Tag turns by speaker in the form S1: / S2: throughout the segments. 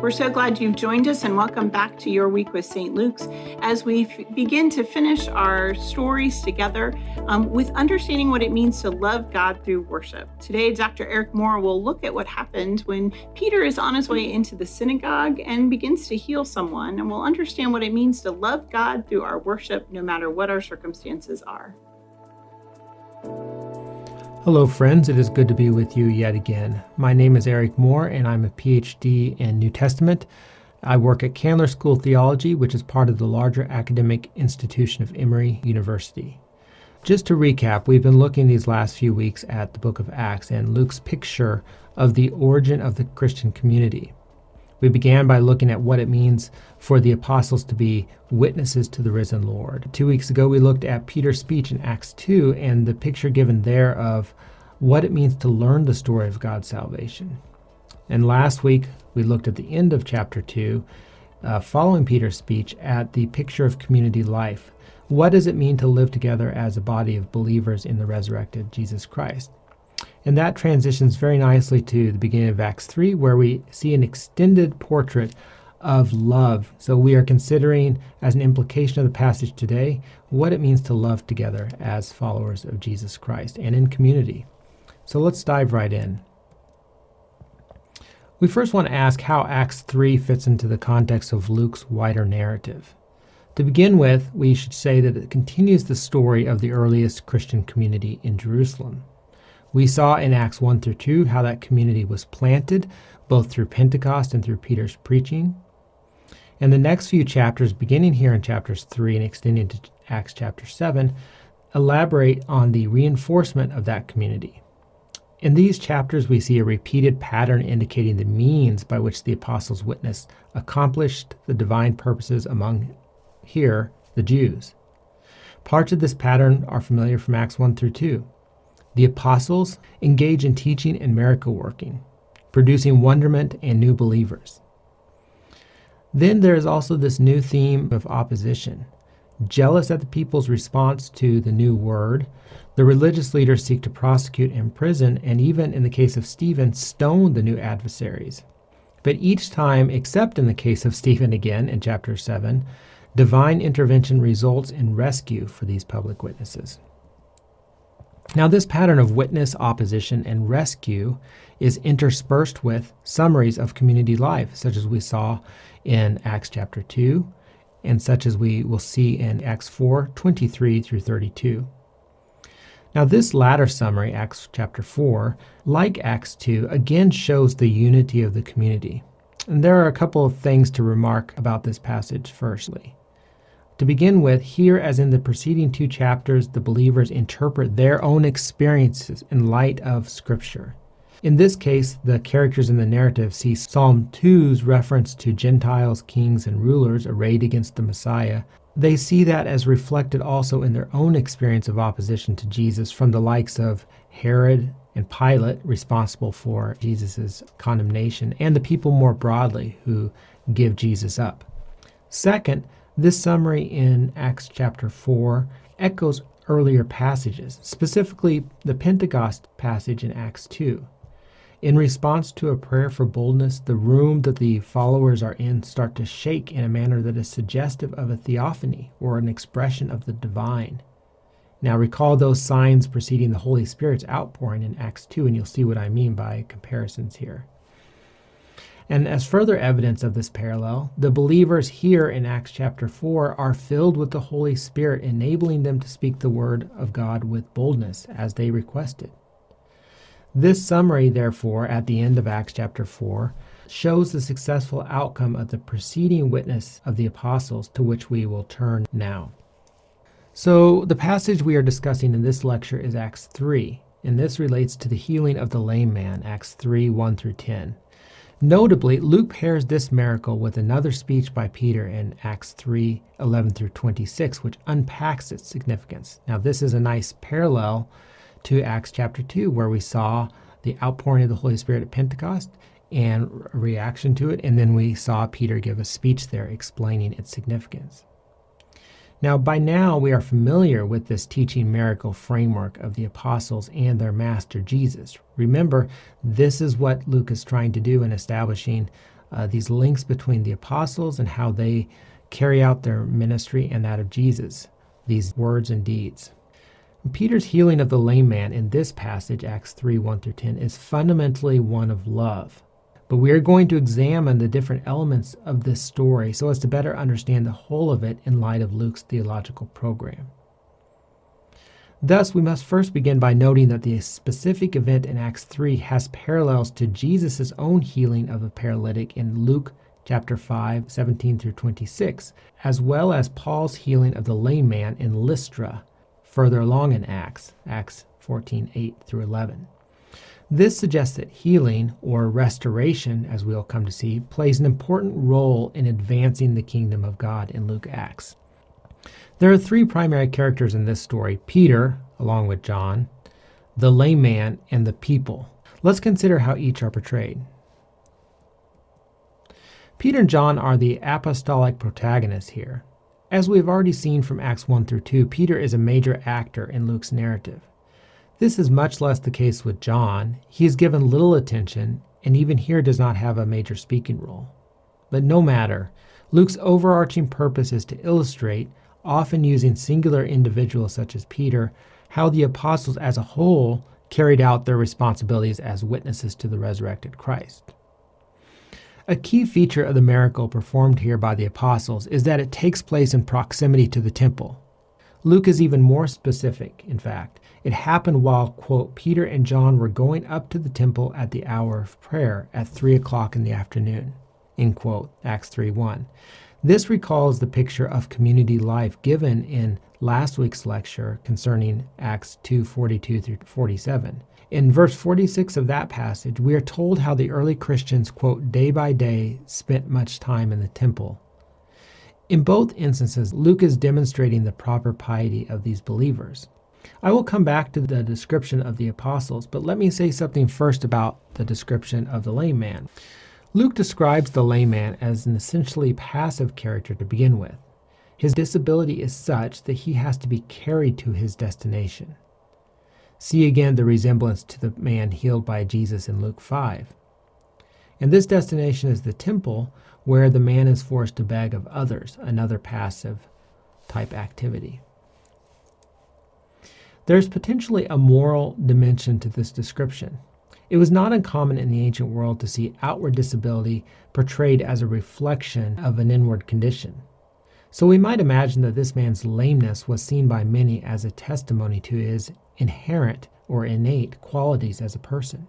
S1: We're so glad you've joined us and welcome back to Your Week with St. Luke's as we f- begin to finish our stories together um, with understanding what it means to love God through worship. Today, Dr. Eric Moore will look at what happened when Peter is on his way into the synagogue and begins to heal someone, and we'll understand what it means to love God through our worship no matter what our circumstances are.
S2: Hello, friends. It is good to be with you yet again. My name is Eric Moore, and I'm a PhD in New Testament. I work at Candler School of Theology, which is part of the larger academic institution of Emory University. Just to recap, we've been looking these last few weeks at the book of Acts and Luke's picture of the origin of the Christian community. We began by looking at what it means for the apostles to be witnesses to the risen Lord. Two weeks ago, we looked at Peter's speech in Acts 2 and the picture given there of what it means to learn the story of God's salvation. And last week, we looked at the end of chapter 2, uh, following Peter's speech, at the picture of community life. What does it mean to live together as a body of believers in the resurrected Jesus Christ? And that transitions very nicely to the beginning of Acts 3, where we see an extended portrait of love. So we are considering, as an implication of the passage today, what it means to love together as followers of Jesus Christ and in community. So let's dive right in. We first want to ask how Acts 3 fits into the context of Luke's wider narrative. To begin with, we should say that it continues the story of the earliest Christian community in Jerusalem. We saw in Acts 1 through 2 how that community was planted, both through Pentecost and through Peter's preaching. And the next few chapters, beginning here in chapters 3 and extending to Acts chapter 7, elaborate on the reinforcement of that community. In these chapters, we see a repeated pattern indicating the means by which the apostles' witness accomplished the divine purposes among here, the Jews. Parts of this pattern are familiar from Acts 1 through 2. The apostles engage in teaching and miracle working, producing wonderment and new believers. Then there is also this new theme of opposition. Jealous at the people's response to the new word, the religious leaders seek to prosecute, imprison, and even in the case of Stephen, stone the new adversaries. But each time, except in the case of Stephen again in chapter 7, divine intervention results in rescue for these public witnesses. Now, this pattern of witness, opposition, and rescue is interspersed with summaries of community life, such as we saw in Acts chapter 2, and such as we will see in Acts 4 23 through 32. Now, this latter summary, Acts chapter 4, like Acts 2, again shows the unity of the community. And there are a couple of things to remark about this passage, firstly. To begin with, here as in the preceding two chapters, the believers interpret their own experiences in light of Scripture. In this case, the characters in the narrative see Psalm 2's reference to Gentiles, kings, and rulers arrayed against the Messiah. They see that as reflected also in their own experience of opposition to Jesus from the likes of Herod and Pilate, responsible for Jesus' condemnation, and the people more broadly who give Jesus up. Second, this summary in Acts chapter 4 echoes earlier passages, specifically the Pentecost passage in Acts 2. In response to a prayer for boldness, the room that the followers are in start to shake in a manner that is suggestive of a theophany or an expression of the divine. Now recall those signs preceding the Holy Spirit's outpouring in Acts 2 and you'll see what I mean by comparisons here. And as further evidence of this parallel, the believers here in Acts chapter 4 are filled with the Holy Spirit, enabling them to speak the word of God with boldness as they requested. This summary, therefore, at the end of Acts chapter 4, shows the successful outcome of the preceding witness of the apostles to which we will turn now. So, the passage we are discussing in this lecture is Acts 3, and this relates to the healing of the lame man, Acts 3 1 through 10. Notably, Luke pairs this miracle with another speech by Peter in Acts 3 11 through 26, which unpacks its significance. Now, this is a nice parallel to Acts chapter 2, where we saw the outpouring of the Holy Spirit at Pentecost and a reaction to it, and then we saw Peter give a speech there explaining its significance. Now, by now, we are familiar with this teaching miracle framework of the apostles and their master Jesus. Remember, this is what Luke is trying to do in establishing uh, these links between the apostles and how they carry out their ministry and that of Jesus, these words and deeds. Peter's healing of the lame man in this passage, Acts 3 1 through 10, is fundamentally one of love. But we are going to examine the different elements of this story so as to better understand the whole of it in light of Luke's theological program. Thus, we must first begin by noting that the specific event in Acts 3 has parallels to Jesus' own healing of a paralytic in Luke chapter 5, 17 through 26, as well as Paul's healing of the lame man in Lystra further along in Acts, Acts 14 8 through 11. This suggests that healing, or restoration, as we'll come to see, plays an important role in advancing the kingdom of God in Luke Acts. There are three primary characters in this story Peter, along with John, the lame man, and the people. Let's consider how each are portrayed. Peter and John are the apostolic protagonists here. As we have already seen from Acts 1 through 2, Peter is a major actor in Luke's narrative. This is much less the case with John. He is given little attention and even here does not have a major speaking role. But no matter, Luke's overarching purpose is to illustrate, often using singular individuals such as Peter, how the apostles as a whole carried out their responsibilities as witnesses to the resurrected Christ. A key feature of the miracle performed here by the apostles is that it takes place in proximity to the temple. Luke is even more specific, in fact. It happened while, quote, Peter and John were going up to the temple at the hour of prayer at 3 o'clock in the afternoon, in quote, Acts 3 1. This recalls the picture of community life given in last week's lecture concerning Acts 2 42 through 47. In verse 46 of that passage, we are told how the early Christians, quote, day by day spent much time in the temple. In both instances, Luke is demonstrating the proper piety of these believers. I will come back to the description of the apostles, but let me say something first about the description of the lame man. Luke describes the lame man as an essentially passive character to begin with. His disability is such that he has to be carried to his destination. See again the resemblance to the man healed by Jesus in Luke 5. And this destination is the temple where the man is forced to beg of others, another passive type activity. There's potentially a moral dimension to this description. It was not uncommon in the ancient world to see outward disability portrayed as a reflection of an inward condition. So we might imagine that this man's lameness was seen by many as a testimony to his inherent or innate qualities as a person.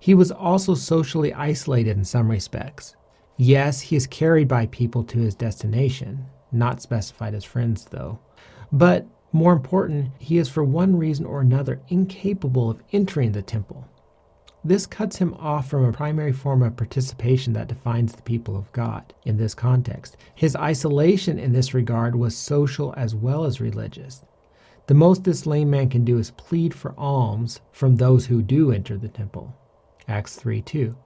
S2: He was also socially isolated in some respects. Yes, he is carried by people to his destination, not specified as friends though. But more important, he is for one reason or another incapable of entering the temple. This cuts him off from a primary form of participation that defines the people of God in this context. His isolation in this regard was social as well as religious. The most this lame man can do is plead for alms from those who do enter the temple. Acts 3 2.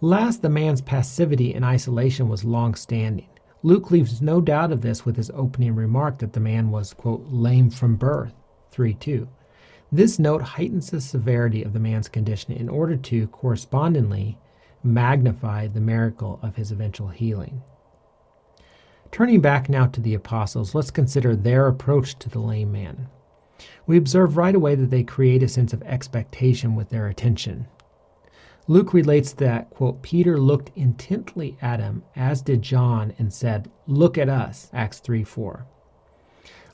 S2: Last, the man's passivity and isolation was long standing. Luke leaves no doubt of this with his opening remark that the man was, quote, lame from birth. 3 2. This note heightens the severity of the man's condition in order to correspondingly magnify the miracle of his eventual healing. Turning back now to the apostles, let's consider their approach to the lame man. We observe right away that they create a sense of expectation with their attention. Luke relates that, quote, Peter looked intently at him, as did John, and said, Look at us, Acts 3 4.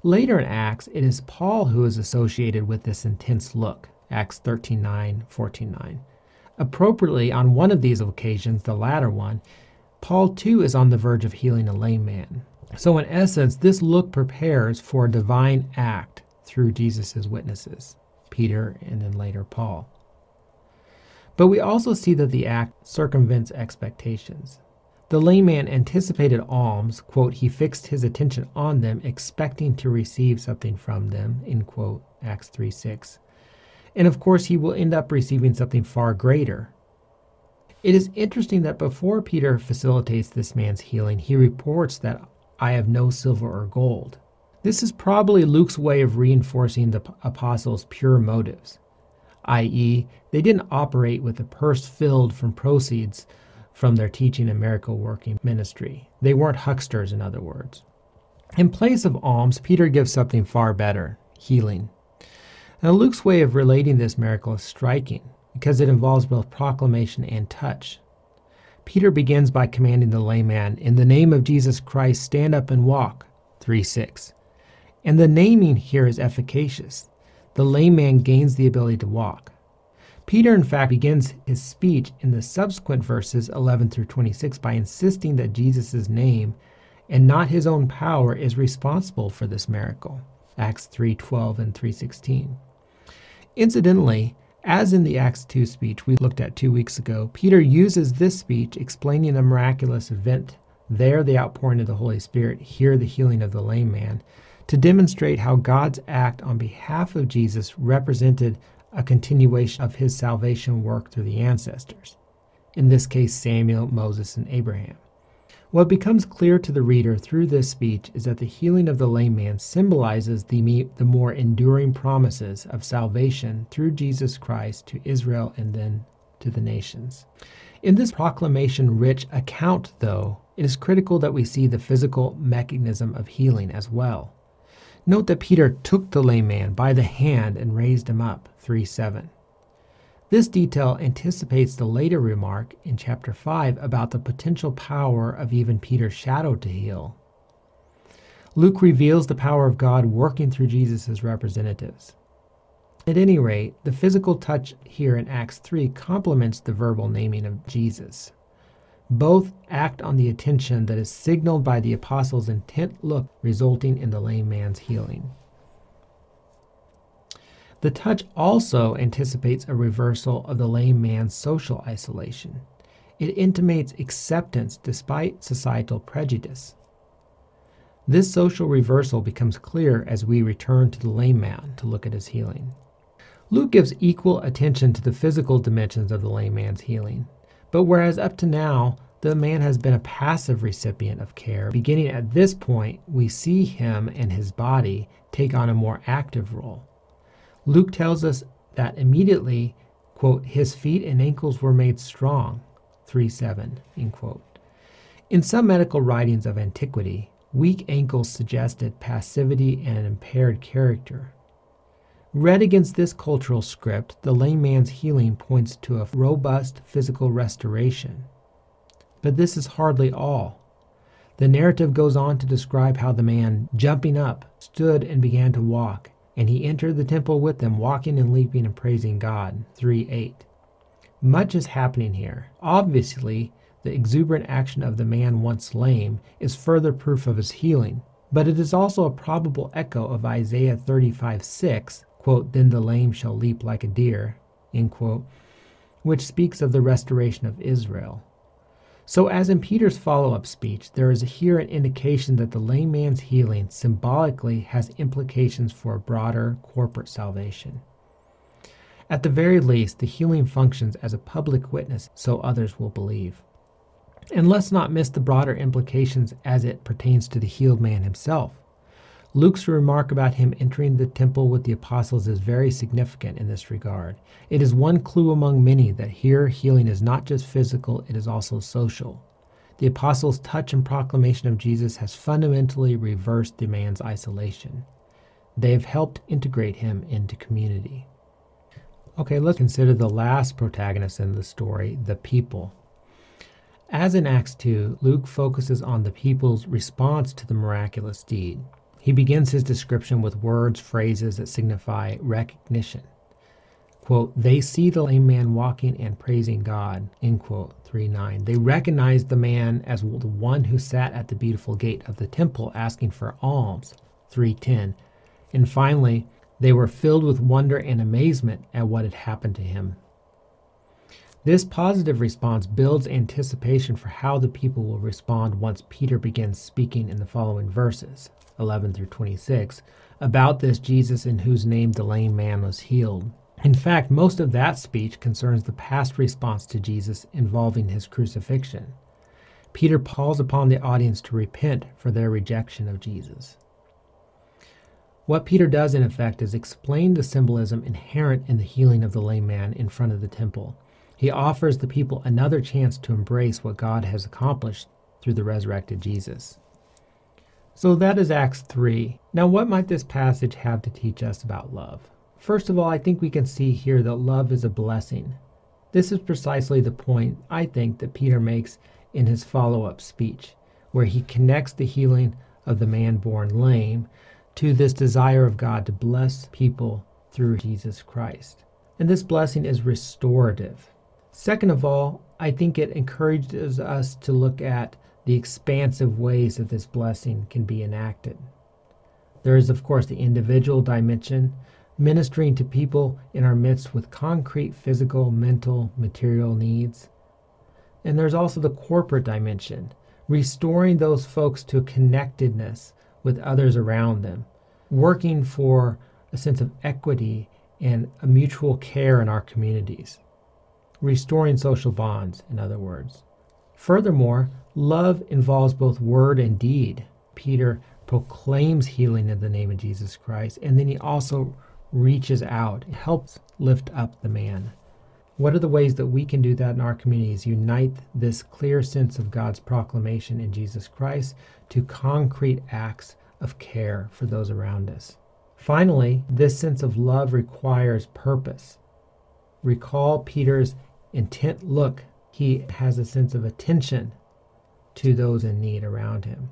S2: Later in Acts, it is Paul who is associated with this intense look, Acts 13 9, 14 9. Appropriately, on one of these occasions, the latter one, Paul too is on the verge of healing a lame man. So, in essence, this look prepares for a divine act through Jesus' witnesses, Peter and then later Paul. But we also see that the act circumvents expectations. The lame man anticipated alms, quote, he fixed his attention on them, expecting to receive something from them, in quote, Acts 3 6. And of course, he will end up receiving something far greater, it is interesting that before Peter facilitates this man's healing, he reports that I have no silver or gold. This is probably Luke's way of reinforcing the apostles' pure motives, i.e., they didn't operate with a purse filled from proceeds from their teaching and miracle working ministry. They weren't hucksters, in other words. In place of alms, Peter gives something far better healing. Now, Luke's way of relating this miracle is striking because it involves both proclamation and touch. Peter begins by commanding the layman, In the name of Jesus Christ, stand up and walk. 3 6. And the naming here is efficacious. The lame man gains the ability to walk. Peter, in fact, begins his speech in the subsequent verses 11 through 26 by insisting that Jesus' name and not his own power is responsible for this miracle. Acts 3:12 and 3:16. Incidentally, as in the Acts 2 speech we looked at 2 weeks ago, Peter uses this speech explaining the miraculous event, there the outpouring of the Holy Spirit, here the healing of the lame man, to demonstrate how God's act on behalf of Jesus represented a continuation of his salvation work through the ancestors, in this case, Samuel, Moses, and Abraham. What becomes clear to the reader through this speech is that the healing of the lame man symbolizes the, the more enduring promises of salvation through Jesus Christ to Israel and then to the nations. In this proclamation rich account, though, it is critical that we see the physical mechanism of healing as well. Note that Peter took the lame man by the hand and raised him up. 3 7. This detail anticipates the later remark in chapter 5 about the potential power of even Peter's shadow to heal. Luke reveals the power of God working through Jesus' representatives. At any rate, the physical touch here in Acts 3 complements the verbal naming of Jesus. Both act on the attention that is signaled by the apostles' intent look, resulting in the lame man's healing. The touch also anticipates a reversal of the lame man's social isolation. It intimates acceptance despite societal prejudice. This social reversal becomes clear as we return to the lame man to look at his healing. Luke gives equal attention to the physical dimensions of the lame man's healing. But whereas up to now, the man has been a passive recipient of care, beginning at this point, we see him and his body take on a more active role. Luke tells us that immediately, quote, his feet and ankles were made strong, 3 7, end quote. In some medical writings of antiquity, weak ankles suggested passivity and an impaired character. Read against this cultural script, the lame man's healing points to a robust physical restoration. But this is hardly all. The narrative goes on to describe how the man, jumping up, stood and began to walk, and he entered the temple with them, walking and leaping and praising God. 3 8. Much is happening here. Obviously, the exuberant action of the man once lame is further proof of his healing, but it is also a probable echo of Isaiah 35 6, quote, Then the lame shall leap like a deer, end quote, which speaks of the restoration of Israel. So, as in Peter's follow up speech, there is here an indication that the lame man's healing symbolically has implications for a broader corporate salvation. At the very least, the healing functions as a public witness so others will believe. And let's not miss the broader implications as it pertains to the healed man himself. Luke's remark about him entering the temple with the apostles is very significant in this regard. It is one clue among many that here healing is not just physical, it is also social. The apostles' touch and proclamation of Jesus has fundamentally reversed the man's isolation. They have helped integrate him into community. Okay, let's consider the last protagonist in the story, the people. As in Acts 2, Luke focuses on the people's response to the miraculous deed. He begins his description with words, phrases that signify recognition. Quote, they see the lame man walking and praising God, end quote, 3 9. They recognize the man as the one who sat at the beautiful gate of the temple asking for alms, 310. And finally, they were filled with wonder and amazement at what had happened to him. This positive response builds anticipation for how the people will respond once Peter begins speaking in the following verses. 11 through 26, about this Jesus in whose name the lame man was healed. In fact, most of that speech concerns the past response to Jesus involving his crucifixion. Peter calls upon the audience to repent for their rejection of Jesus. What Peter does, in effect, is explain the symbolism inherent in the healing of the lame man in front of the temple. He offers the people another chance to embrace what God has accomplished through the resurrected Jesus. So that is Acts 3. Now, what might this passage have to teach us about love? First of all, I think we can see here that love is a blessing. This is precisely the point, I think, that Peter makes in his follow up speech, where he connects the healing of the man born lame to this desire of God to bless people through Jesus Christ. And this blessing is restorative. Second of all, I think it encourages us to look at the expansive ways that this blessing can be enacted. There is, of course, the individual dimension, ministering to people in our midst with concrete physical, mental, material needs. And there's also the corporate dimension, restoring those folks to connectedness with others around them, working for a sense of equity and a mutual care in our communities. Restoring social bonds, in other words. Furthermore, love involves both word and deed. Peter proclaims healing in the name of Jesus Christ, and then he also reaches out, helps lift up the man. What are the ways that we can do that in our communities? Unite this clear sense of God's proclamation in Jesus Christ to concrete acts of care for those around us. Finally, this sense of love requires purpose. Recall Peter's intent look. He has a sense of attention to those in need around him.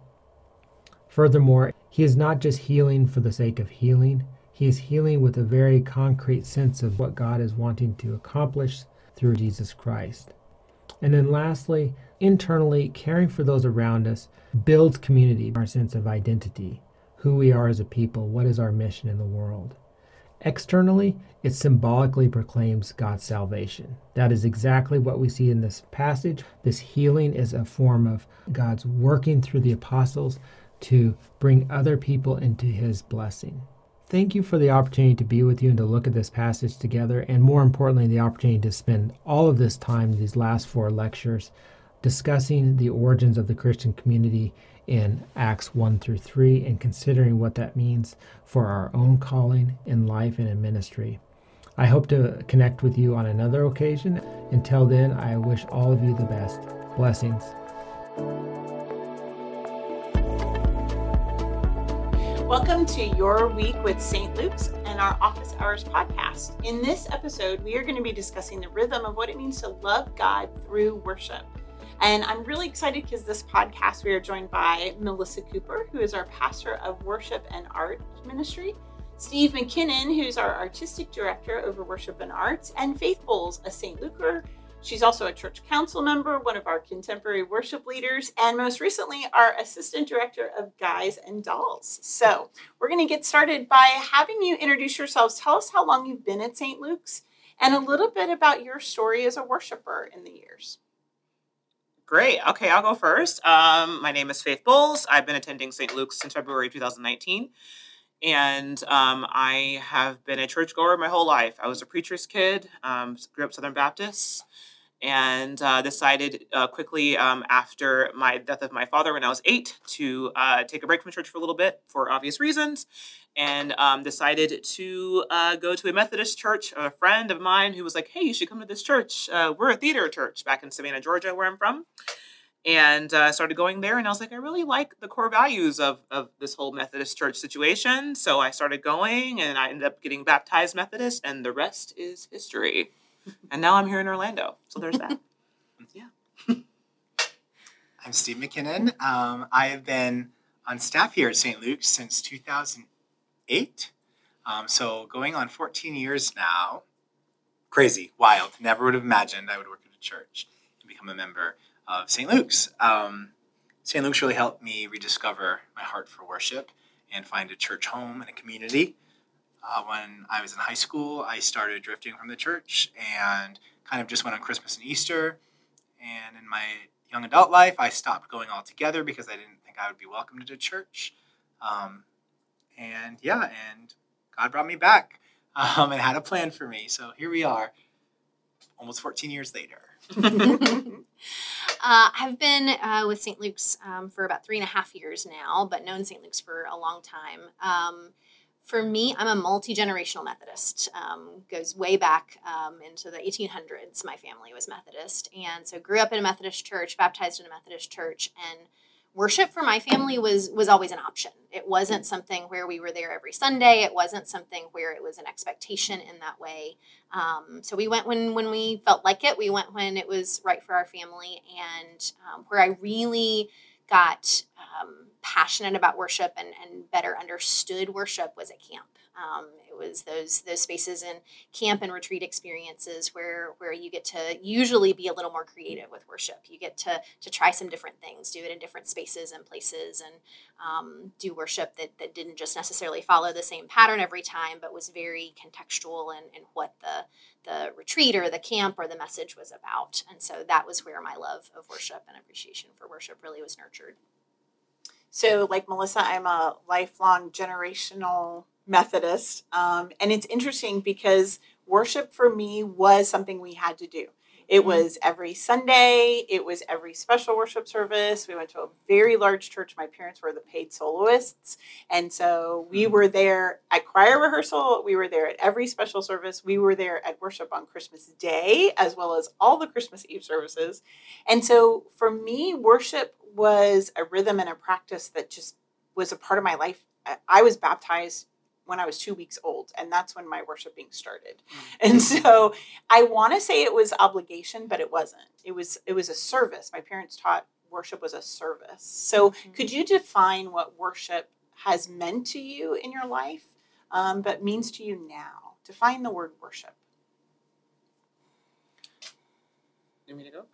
S2: Furthermore, he is not just healing for the sake of healing, he is healing with a very concrete sense of what God is wanting to accomplish through Jesus Christ. And then lastly, internally, caring for those around us builds community, our sense of identity, who we are as a people, what is our mission in the world. Externally, it symbolically proclaims God's salvation. That is exactly what we see in this passage. This healing is a form of God's working through the apostles to bring other people into his blessing. Thank you for the opportunity to be with you and to look at this passage together, and more importantly, the opportunity to spend all of this time, these last four lectures, discussing the origins of the Christian community in Acts 1 through 3 and considering what that means for our own calling in life and in ministry. I hope to connect with you on another occasion. Until then, I wish all of you the best. Blessings.
S1: Welcome to Your Week with St. Luke's and our Office Hours podcast. In this episode, we are going to be discussing the rhythm of what it means to love God through worship. And I'm really excited because this podcast, we are joined by Melissa Cooper, who is our pastor of worship and art ministry, Steve McKinnon, who's our artistic director over worship and arts, and Faith Bowles, a St. Luker She's also a church council member, one of our contemporary worship leaders, and most recently, our assistant director of Guys and Dolls. So, we're going to get started by having you introduce yourselves. Tell us how long you've been at St. Luke's and a little bit about your story as a worshiper in the years.
S3: Great. Okay, I'll go first. Um, my name is Faith Bowles. I've been attending St. Luke's since February 2019 and um, I have been a churchgoer my whole life. I was a preacher's kid, um, grew up Southern Baptist, and uh, decided uh, quickly um, after my death of my father when I was eight to uh, take a break from church for a little bit for obvious reasons, and um, decided to uh, go to a Methodist church. A friend of mine who was like, "Hey, you should come to this church. Uh, we're a theater church back in Savannah, Georgia, where I'm from." And uh, started going there, and I was like, I really like the core values of, of this whole Methodist church situation. So I started going, and I ended up getting baptized Methodist, and the rest is history and now I'm here in Orlando. So there's that. yeah.
S4: I'm Steve McKinnon. Um, I have been on staff here at St. Luke's since 2008. Um, so going on 14 years now. Crazy, wild. Never would have imagined I would work at a church and become a member of St. Luke's. Um, St. Luke's really helped me rediscover my heart for worship and find a church home and a community uh, when I was in high school, I started drifting from the church and kind of just went on Christmas and Easter. And in my young adult life, I stopped going altogether because I didn't think I would be welcomed to church. Um, and yeah, and God brought me back um, and had a plan for me. So here we are, almost 14 years later.
S5: uh, I've been uh, with St. Luke's um, for about three and a half years now, but known St. Luke's for a long time. For me, I'm a multi generational Methodist. Um, goes way back um, into the 1800s. My family was Methodist, and so grew up in a Methodist church, baptized in a Methodist church, and worship for my family was was always an option. It wasn't something where we were there every Sunday. It wasn't something where it was an expectation in that way. Um, so we went when when we felt like it. We went when it was right for our family, and um, where I really got um, passionate about worship and, and better understood worship was at camp. Um, it was those those spaces in camp and retreat experiences where where you get to usually be a little more creative with worship. You get to to try some different things, do it in different spaces and places, and um, do worship that that didn't just necessarily follow the same pattern every time, but was very contextual and and what the the retreat or the camp or the message was about. And so that was where my love of worship and appreciation for worship really was nurtured.
S1: So, like Melissa, I'm a lifelong generational Methodist. Um, and it's interesting because worship for me was something we had to do. It
S5: Mm-hmm.
S1: was every Sunday, it was every special worship service. We went to a very large church. My parents were the paid soloists. And so we
S5: Mm-hmm.
S1: were there at choir rehearsal, we were there at every special service, we were there at worship on Christmas Day, as well as all the Christmas Eve services. And so for me, worship was a rhythm and a practice that just was a part of my life. I- I was baptized when I was two weeks old, and that's when my worshiping started. And so I want to say it was obligation, but it wasn't. It was it was a service. My parents taught worship was a service. So could you define what worship has meant to you in your life, um, but means to you now? Define the word worship.
S3: You want me to go?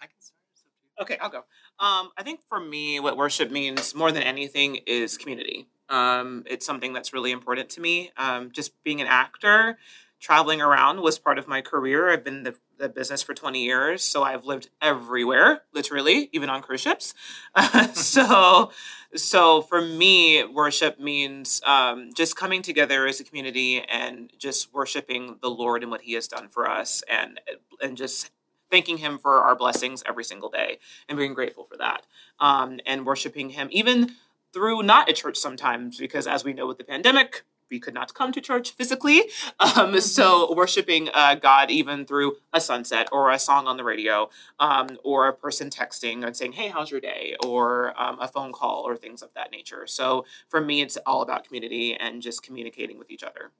S4: I can start. It's up to you.
S3: Okay, I'll go. Um, I think for me, what worship means more than anything is community. Um, it's something that's really important to me. Um, just being an actor, traveling around was part of my career. I've been in the, the business for 20 years, so I've lived everywhere, literally, even on cruise ships. so, so for me, worship means um, just coming together as a community and just worshiping the Lord and what He has done for us, and and just thanking him for our blessings every single day and being grateful for that um, and worshiping him even through not at church sometimes because as we know with the pandemic we could not come to church physically um, so worshiping uh, god even through a sunset or a song on the radio um, or a person texting and saying hey how's your day? or um, a phone call or things of that nature. So for me it's all about community and just communicating with each other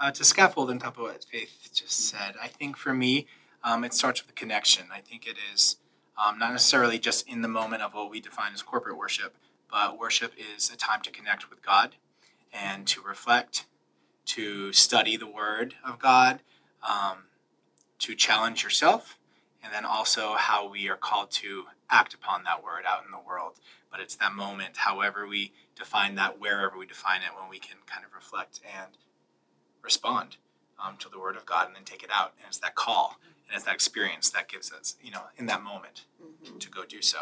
S4: Uh, to scaffold on top of what Faith just said, I think for me, um, it starts with connection. I think it is um, not necessarily just in the moment of what we define as corporate worship, but worship is a time to connect with God and to reflect, to study the Word of God, um, to challenge yourself, and then also how we are called to act upon that Word out in the world. But it's that moment, however we define that, wherever we define it, when we can kind of reflect and respond um, to the word of God and then take it out. And it's that call and it's that experience that gives us, you know, in that moment to go do so.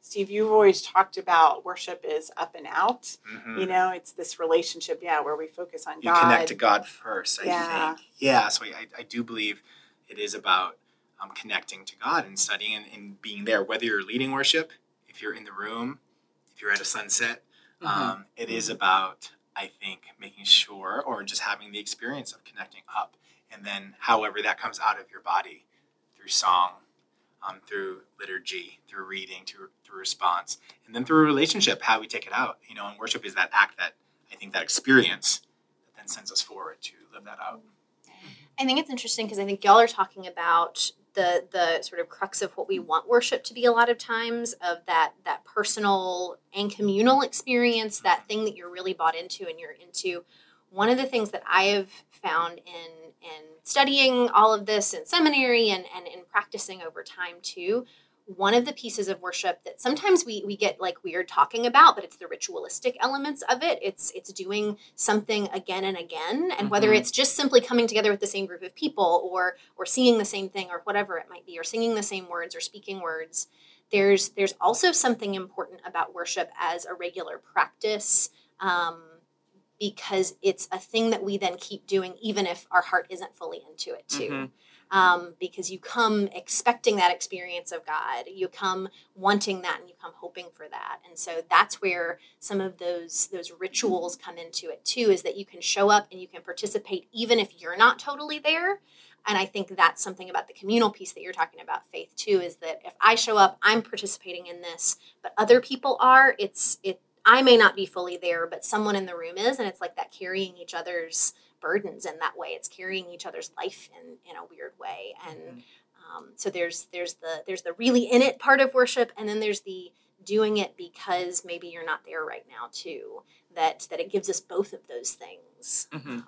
S1: Steve, you've always talked about worship is up and out.
S4: Mhm.
S1: You know, it's this relationship, yeah, where we focus on
S4: You
S1: God.
S4: connect to God first, I
S1: Yeah.
S4: think. Yeah, so I, I do believe it is about um, connecting to God and studying and, and being there, whether you're leading worship, if you're in the room, if you're at a sunset.
S3: Mhm.
S4: Um, it is about, I think, making sure or just having the experience of connecting up. And then, however, that comes out of your body through song, um, through liturgy, through reading, through, through response, and then through a relationship, how we take it out. You know, and worship is that act that I think that experience that then sends us forward to live that out.
S5: I think it's interesting because I think y'all are talking about the the sort of crux of what we want worship to be a lot of times of that that personal and communal experience, that thing that you're really bought into and you're into. One of the things that I have found in in studying all of this in seminary and, and in practicing over time too, one of the pieces of worship that sometimes we we get like weird talking about, but it's the ritualistic elements of it. It's it's doing something again and again, and whether
S3: Mhm.
S5: it's just simply coming together with the same group of people, or or singing the same thing, or whatever it might be, or singing the same words, or speaking words. There's there's also something important about worship as a regular practice. Um, because it's a thing that we then keep doing even if our heart isn't fully into it too
S3: Mhm.
S5: Um, because you come expecting that experience of God. You come wanting that, and you come hoping for that. And so that's where some of those those rituals come into it too. Is that you can show up and you can participate even if you're not totally there. And I think that's something about the communal piece that you're talking about, faith too. Is that if I show up, I'm participating in this, but other people are. It's it. I may not be fully there, but someone in the room is, and it's like that carrying each other's burdens in that way. It's carrying each other's life in in a weird way, and mm-hmm. um, so there's there's the there's the really in it part of worship, and then there's the doing it because maybe you're not there right now too. That that it gives us both of those things. Mm-hmm. Um,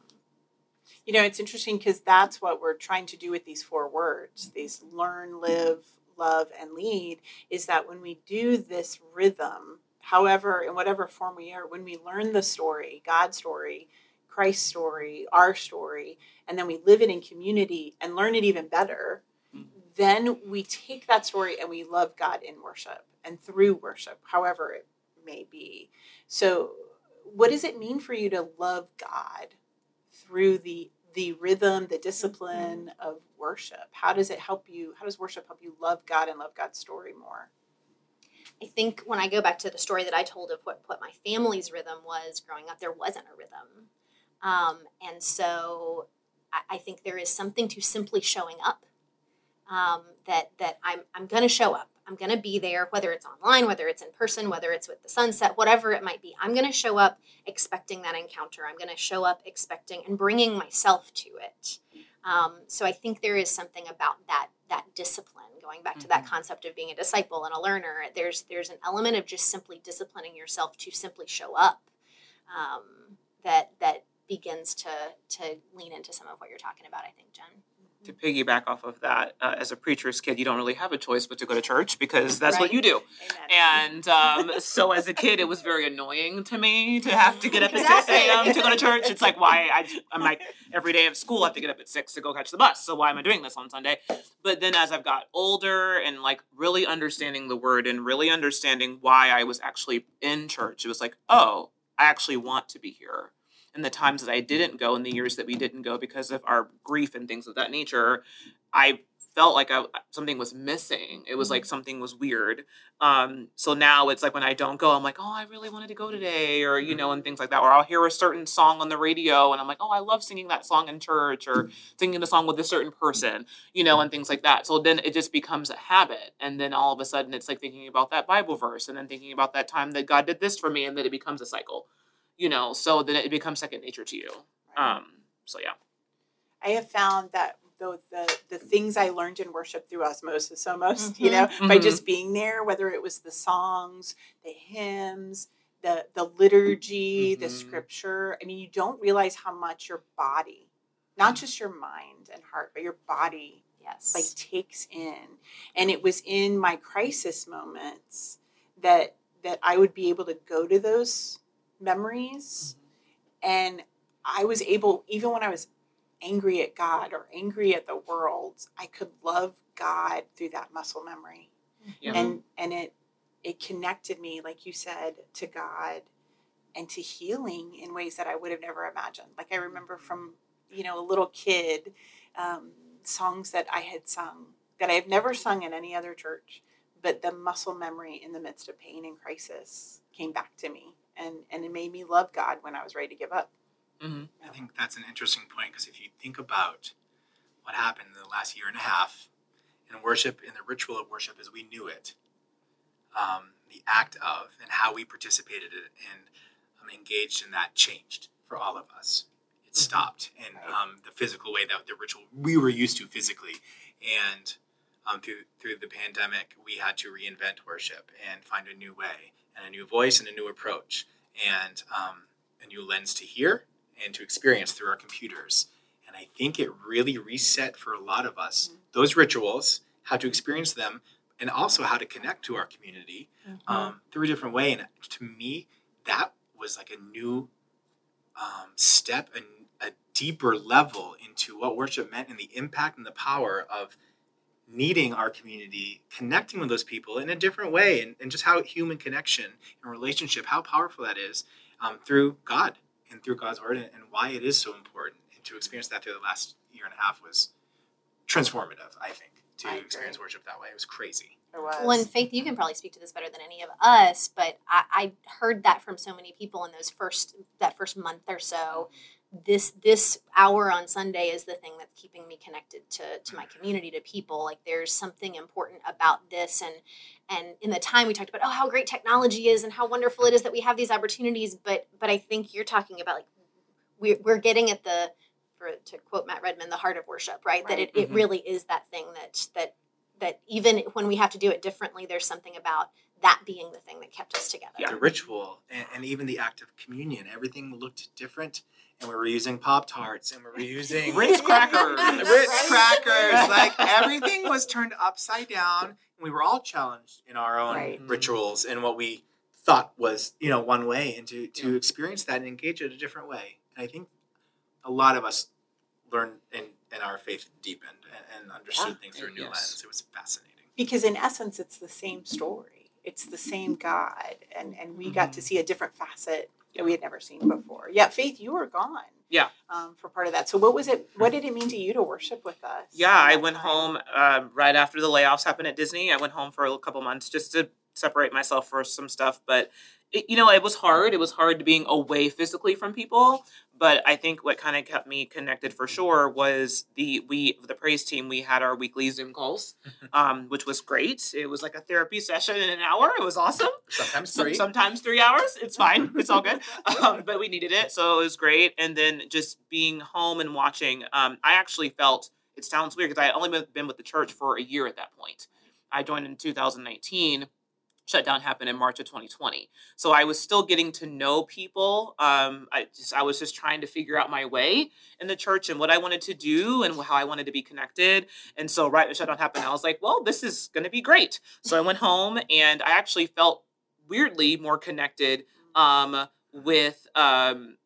S1: you know, it's interesting because that's what we're trying to do with these four words: these learn, live, love, and lead. Is that when we do this rhythm however in whatever form we are when we learn the story god's story Christ's story, our story, and then we live it in community and learn it even better, mm-hmm. then we take that story and we love God in worship and through worship, however it may be. So, what does it mean for you to love God through the the rhythm, the discipline mm-hmm. of worship? How does it help you? How does worship help you love God and love God's story more?
S5: I think when I go back to the story that I told of what, what my family's rhythm was growing up, there wasn't a rhythm. Um, and so I, I, think there is something to simply showing up. Um, that that I'm I'm going to show up. I'm going to be there, whether it's online, whether it's in person, whether it's with the sunset, whatever it might be. I'm going to show up expecting that encounter. I'm going to show up expecting and bringing myself to it. Um, so I think there is something about that that discipline. Going back mm-hmm. to that mm-hmm. concept of being a disciple and a learner, there's there's an element of just simply disciplining yourself to simply show up. Um, that that begins to to lean into some of what you're talking about. I think, Jen.
S3: To piggyback off of that, uh, as a preacher's kid, you don't really have a choice but to go to church because that's right. what you do. Amen. And um, so, as a kid, it was very annoying to me to have to get up exactly. at six a.m. to go to church. It's like why I, I'm like every day of school, I have to get up at six to go catch the bus. So why am I doing this on Sunday? But then, as I've got older and like really understanding the word and really understanding why I was actually in church, it was like, oh, I actually want to be here and the times that I didn't go and the years that we didn't go because of our grief and things of that nature, I felt like I, something was missing. It was like mm-hmm. something was weird. Um, so now it's like when I don't go, I'm like, oh, I really wanted to go today, or you know, and things like that. Or I'll hear a certain song on the radio, and I'm like, oh, I love singing that song in church, or singing the song with a certain person, you know, and things like that. So then it just becomes a habit, and then all of a sudden it's like thinking about that Bible verse, and then thinking about that time that God did this for me, and then it becomes a cycle you know, so then it becomes second nature to you. Um, so yeah.
S1: I have found that the, the the things I learned in worship through osmosis almost, mm-hmm. you know, mm-hmm. by just being there, whether it was the songs, the hymns, the the liturgy, mm-hmm. the scripture. I mean, you don't realize how much your body, not just your mind and heart, but your body
S5: yes.
S1: like takes in. And it was in my crisis moments that that I would be able to go to those memories. And I was able, even when I was angry at God or angry at the world, I could love God through that muscle memory. Yeah. And and it it connected me, like you said, to God and to healing in ways that I would have never imagined. Like I remember from, you know, a little kid, um, songs that I had sung that I have never sung in any other church, but the muscle memory in the midst of pain and crisis came back to me and and it made me love God when I was ready to give up.
S4: Mm-hmm. I think that's an interesting point because if you think about what happened in the last year and a half in worship, in the ritual of worship as we knew it, um, the act of and how we participated in and um, engaged in that changed for all of us. It mm-hmm. stopped, and um, the physical way that the ritual we were used to physically, and um, through through the pandemic, we had to reinvent worship and find a new way and a new voice and a new approach and um, a new lens to hear and to experience through our computers. And I think it really reset for a lot of us mm-hmm. those rituals, how to experience them, and also how to connect to our community mm-hmm. um, through a different way. And to me, that was like a new um, step and a deeper level into what worship meant and the impact and the power of needing our community, connecting with those people in a different way, and, and just how human connection and relationship, how powerful that is um, through God and through God's word, and, and, why it is so important. And to experience that through the last year and a half was transformative. I think to
S1: I
S4: experience worship that way. It was crazy.
S1: There was.
S5: Well, and Faith, you can probably speak to this better than any of us, but I, I heard that from so many people in those first that first month or so. This this hour on Sunday is the thing that's keeping me connected to to my community, to people. Like there's something important about this, and and in the time we talked about oh how great technology is and how wonderful it is that we have these opportunities, but but I think you're talking about like we're we're getting at the for to quote Matt Redman, the heart of worship, right? That it, it
S3: Mhm.
S5: really is that thing that that that even when we have to do it differently, there's something about that being the thing that kept us together.
S3: Yeah.
S4: The ritual and, and even the act of communion, everything looked different. And we were using Pop Tarts and we were using
S3: Ritz crackers.
S4: Ritz crackers. Like everything was turned upside down. And we were all challenged in our own
S1: Right. Mm-hmm.
S4: rituals and what we thought was, you know, one way and to, to experience that and engage it a different way. And I think a lot of us learned and, and our faith deepened and, and understood
S3: Yeah.
S4: things through a new
S3: Yes.
S4: lens. It was fascinating.
S1: because in essence it's the same story it's the same god and and we got to see a different facet that we had never seen before yeah faith you were gone
S3: Yeah.
S1: um, for part of that so what was it what did it mean to you to worship with us
S3: Yeah, I went
S1: time?
S3: home um, right after the layoffs happened at Disney. I went home for a couple months just to separate myself for some stuff. But it, you know, it was hard. It was hard being away physically from people. But I think what kind of kept me connected for sure was the we the praise team. We had our weekly Zoom calls, um, which was great. It was like a therapy session in an hour. It was awesome.
S4: Sometimes
S3: Some-
S4: three.
S3: sometimes three hours. It's fine. It's all good. Um, but we needed it, so it was great. And then just being home and watching. Um, I actually felt it sounds weird because I had only been- been with the church for a year at that point. I joined in 2019. Shutdown happened in March of 2020. So I was still getting to know people. Um, I just I was just trying to figure out my way in the church and what I wanted to do and how I wanted to be connected. And so right when shutdown happened, I was like, well, this is going to be great. So I went home and I actually felt weirdly more connected um, with um,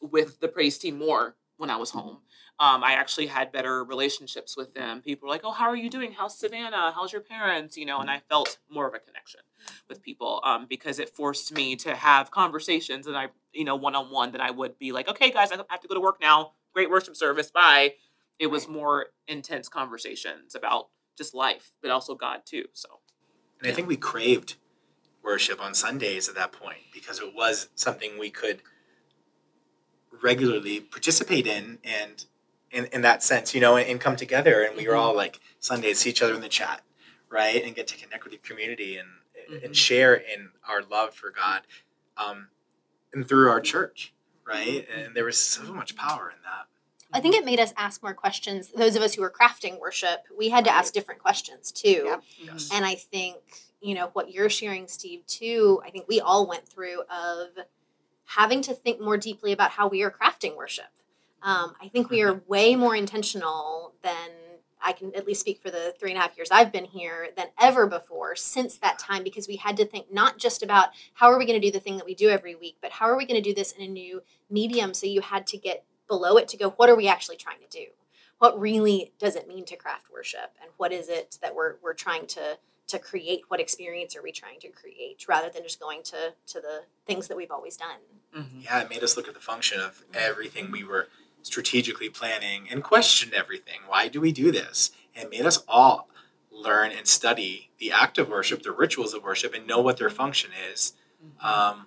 S3: with the praise team more when I was home. Um, I actually had better relationships with them. People were like, "Oh, how are you doing? How's Savannah? How's your parents?" You know, and I felt more of a connection with people um, because it forced me to have conversations and I, you know, one on one. That I would be like, "Okay, guys, I have to go to work now. Great worship service. Bye." It was more intense conversations about just life, but also God too. So
S4: And I think we craved worship on Sundays at that point because it was something we could regularly participate in and in, in that sense, you know, and, and come together and we were all like Sundays see each other in the chat, right? And get to connect with your community and
S3: Mhm.
S4: and share in our love for God. Um, and through our church, right? And there was so much power in that.
S5: I think it made us ask more questions. Those of us who were crafting worship, we had to ask different questions too.
S1: Yep.
S4: Yes.
S5: And I think, you know, what you're sharing, Steve, too, I think we all went through of having to think more deeply about how we are crafting worship. Um, I think we are way more intentional than I can at least speak for the three and a half years I've been here than ever before since that time because we had to think not just about how are we going to do the thing that we do every week, but how are we going to do this in a new medium. So you had to get below it to go, what are we actually trying to do? What really does it mean to craft worship? And what is it that we're, we're trying to to create what experience are we trying to create rather than just going to to the things that we've always done
S3: mhm.
S4: Yeah, it made us look at the function of everything we were strategically planning and question everything. Why do we do this? And made us all learn and study the act of worship, the rituals of worship, and know what their function is. Um,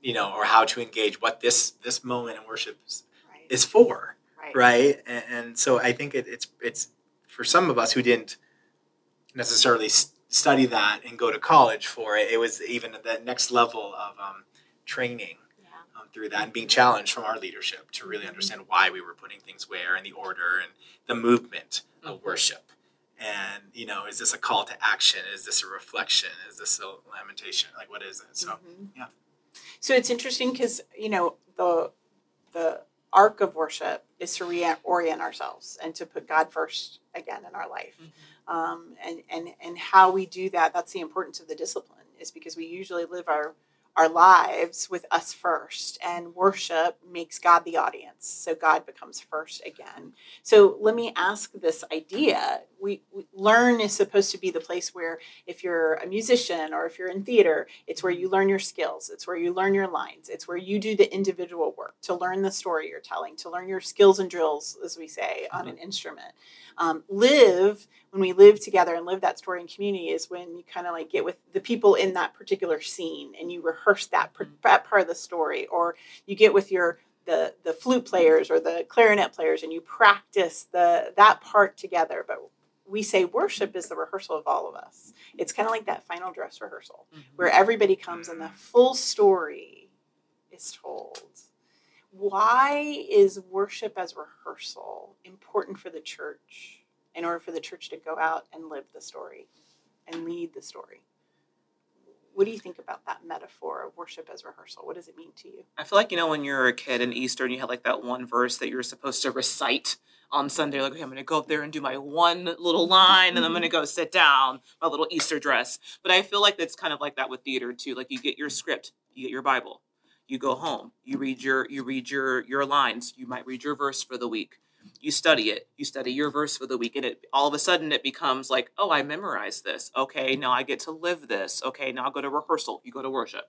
S4: you know, or how to engage what this this moment in worship is,
S1: right
S4: is for,
S1: right
S4: right? And, and so I think it, it's it's for some of us who didn't necessarily s- study that and go to college for it. It was even at that next level of um, training through that and being challenged from our leadership to really understand why we were putting things where and the order and the movement of worship. And you know, is this a call to action? Is this a reflection? Is this a lamentation? Like, what is it? So,
S1: Mhm.
S4: yeah.
S1: So it's interesting because you know the the arc of worship is to reorient ourselves and to put God first again in our life,
S3: Mhm.
S1: um, and and and how we do that. That's the importance of the discipline is because we usually live our our lives with us first, and worship makes God the audience, so God becomes first again. So let me ask this idea: we, we learn is supposed to be the place where if you're a musician or if you're in theater it's where you learn your skills it's where you learn your lines it's where you do the individual work to learn the story you're telling to learn your skills and drills as we say on an instrument. Um, live when we live together and live that story in community is when you kind of like get with the people in that particular scene and you rehearse that, per- mm-hmm. that part of the story. Or you get with your the the flute players or the clarinet players and you practice the that part together. But we say worship is the rehearsal of all of us. It's kind of like that final dress rehearsal mm-hmm. where everybody comes and the full story is told. Why is worship as rehearsal important for the church in order for the church to go out and live the story and lead the story what do you think about that metaphor of worship as rehearsal what does it mean to you
S3: I feel like you know when you're a kid in Easter and you had like that one verse that you're supposed to recite on Sunday, like okay, I'm gonna go up there and do my one little line, and I'm gonna mm-hmm. go sit down, my little Easter dress. But I feel like that's kind of like that with theater too. Like you get your script, you get your Bible, you go home, you read your you read your your lines, you might read your verse for the week. You study it, you study your verse for the week, and it all of a sudden it becomes like, oh, I memorized this. Okay, now I get to live this. Okay, now I'll go to rehearsal. You go to worship.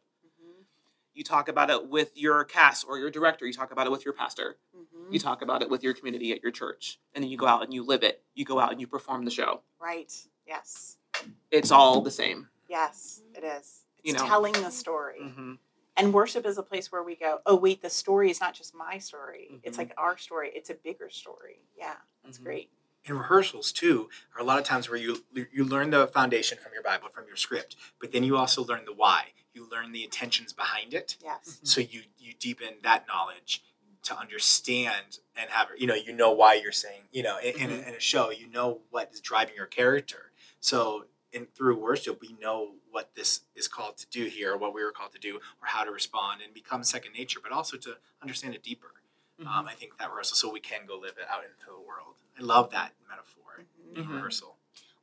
S3: You talk about it with your cast or your director. You talk about it with your pastor.
S1: Mhm.
S3: You talk about it with your community at your church. And then you go out and you live it. You go out and you perform the show.
S1: right yes
S3: It's all the same.
S1: yes it is it's
S3: You know.
S1: telling the story
S3: hmm
S1: and worship is a place where we go oh wait the story is not just my story it's
S3: Mhm.
S1: like our story it's a bigger story. Yeah that's
S3: Mhm.
S1: great.
S4: In rehearsals too are a lot of times where you you learn the foundation from your bible from your script but then you also learn the why. You learn the intentions behind it.
S1: Yes.
S4: So you you deepen that knowledge to understand and have you know you know why you're saying you know in, in, a, in a show you know what is driving your character. So in through worship we know what this is called to do here what we were called to do or how to respond and become second nature but also to understand it deeper um, i think that rehearsal so we can go live it out into the world i love that metaphor
S1: Mhm.
S3: Mhm.
S4: rehearsal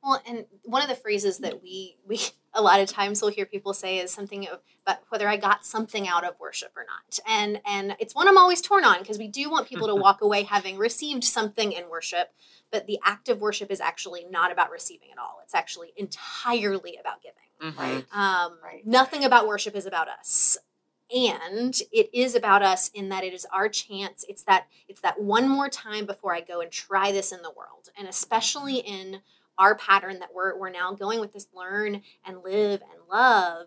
S5: Well, and one of the phrases that we we a lot of times we'll hear people say is something about whether I got something out of worship or not, and and it's one I'm always torn on because we do want people to walk away having received something in worship, but the act of worship is actually not about receiving at all. It's actually entirely about giving.
S3: Mhm.
S1: right
S5: Um,
S1: Right.
S5: Nothing about worship is about us, and it is about us in that it is our chance. It's that it's that one more time before I go and try this in the world, and especially in our pattern that we're we're now going with this learn and live and love.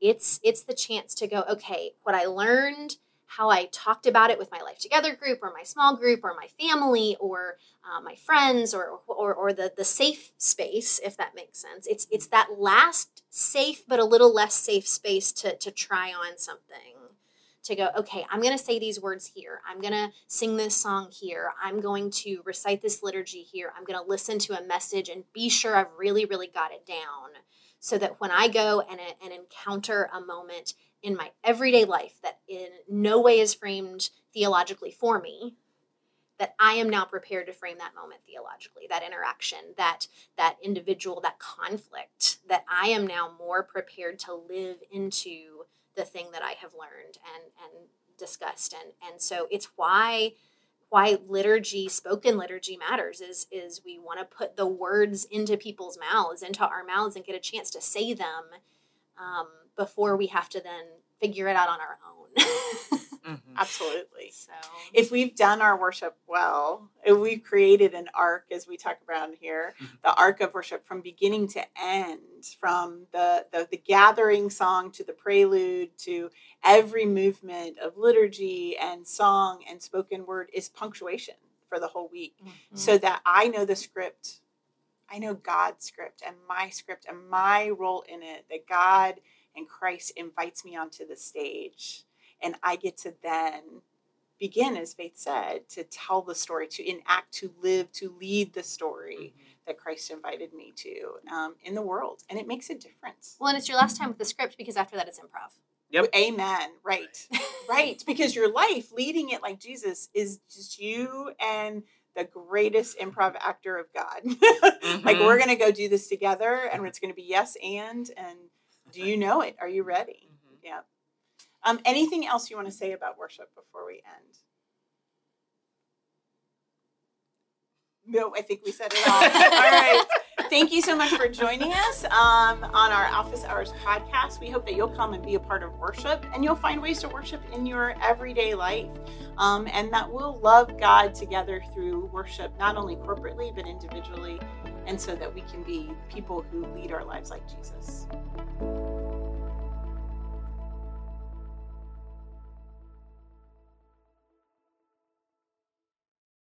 S5: It's it's the chance to go. Okay, what I learned. How I talked about it with my life together group, or my small group, or my family, or uh, my friends, or, or or the the safe space, if that makes sense. It's it's that last safe but a little less safe space to to try on something. To go, okay, I'm going to say these words here. I'm going to sing this song here. I'm going to recite this liturgy here. I'm going to listen to a message and be sure I've really, really got it down so that when I go and, and encounter a moment in my everyday life that in no way is framed theologically for me, that I am now prepared to frame that moment theologically, that interaction, that that individual, that conflict, that I am now more prepared to live into the thing that I have learned and and discussed. And and so it's why why liturgy, spoken liturgy matters is is we want to put the words into people's mouths, into our mouths and get a chance to say them um, before we have to then figure it out on our own.
S3: Mhm.
S1: absolutely
S5: so
S1: if we've done our worship well, if we've created an arc, as we talk about here,
S3: Mhm.
S1: the arc of worship from beginning to end, from the, the, the gathering song to the prelude to every movement of liturgy and song and spoken word is punctuation for the whole week. So that I know the script, I know God's script and my script and my role in it, that God and Christ invites me onto the stage. And I get to then begin, as Faith said, to tell the story, to enact, to live, to lead the story that Christ invited me to um, in the world. And it makes a difference.
S5: well, and it's your last time with the script because after that it's improv.
S3: Yep.
S1: Amen. Right. right. Because your life, leading it like Jesus, is just you and the greatest improv actor of God. like,
S3: Mhm.
S1: we're going to go do this together, and it's going to be yes and. And do you know it? Are you ready?
S3: Mhm.
S1: Yeah. Um, anything else you want to say about worship before we end? No, I think we said it all. all right. Thank you so much for joining us um, on our Office Hours podcast. We hope that you'll come and be a part of worship and you'll find ways to worship in your everyday life um, and that we'll love God together through worship, not only corporately, but individually, and so that we can be people who lead our lives like Jesus.